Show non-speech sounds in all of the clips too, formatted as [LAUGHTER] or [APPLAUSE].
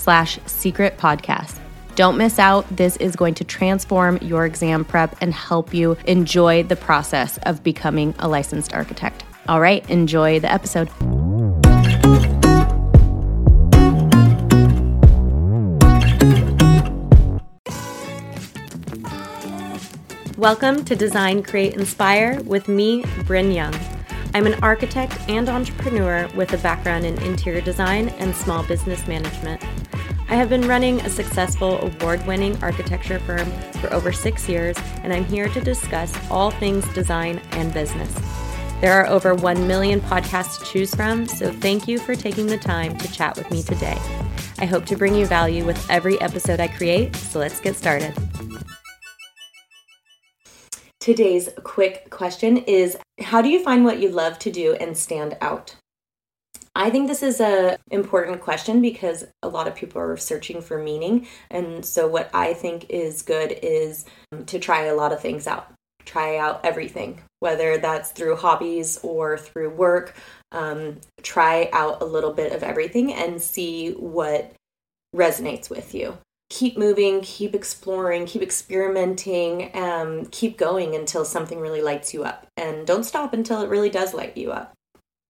slash secret podcast. Don't miss out. This is going to transform your exam prep and help you enjoy the process of becoming a licensed architect. All right, enjoy the episode. Welcome to Design, Create, Inspire with me, Bryn Young. I'm an architect and entrepreneur with a background in interior design and small business management. I have been running a successful award winning architecture firm for over six years, and I'm here to discuss all things design and business. There are over 1 million podcasts to choose from, so thank you for taking the time to chat with me today. I hope to bring you value with every episode I create, so let's get started. Today's quick question is How do you find what you love to do and stand out? I think this is a important question because a lot of people are searching for meaning. And so what I think is good is um, to try a lot of things out. Try out everything, whether that's through hobbies or through work. Um, try out a little bit of everything and see what resonates with you. Keep moving, keep exploring, keep experimenting, um, keep going until something really lights you up. And don't stop until it really does light you up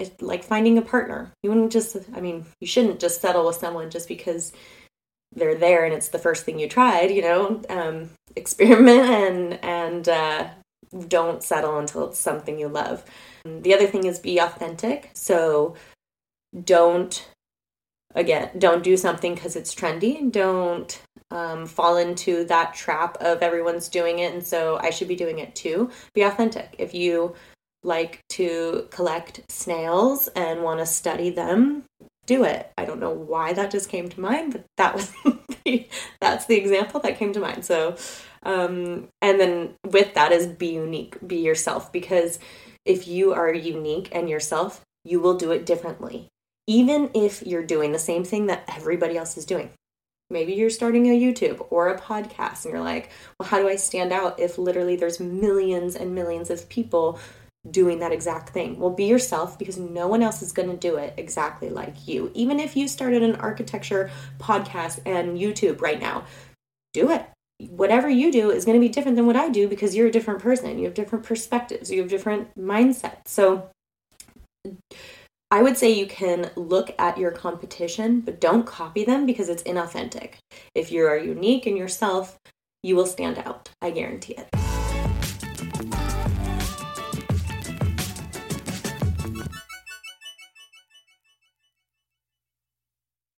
it's like finding a partner. You wouldn't just, I mean, you shouldn't just settle with someone just because they're there and it's the first thing you tried, you know, um, [LAUGHS] experiment and, and, uh, don't settle until it's something you love. The other thing is be authentic. So don't, again, don't do something because it's trendy. Don't um, fall into that trap of everyone's doing it. And so I should be doing it too. Be authentic. If you like to collect snails and want to study them, do it. I don't know why that just came to mind, but that was [LAUGHS] the, that's the example that came to mind. So, um, and then with that is be unique, be yourself, because if you are unique and yourself, you will do it differently, even if you're doing the same thing that everybody else is doing. Maybe you're starting a YouTube or a podcast and you're like, well, how do I stand out if literally there's millions and millions of people doing that exact thing. Well, be yourself because no one else is going to do it exactly like you. Even if you started an architecture podcast and YouTube right now, do it. Whatever you do is going to be different than what I do because you're a different person. You have different perspectives, you have different mindsets. So, I would say you can look at your competition, but don't copy them because it's inauthentic. If you are unique in yourself, you will stand out. I guarantee it.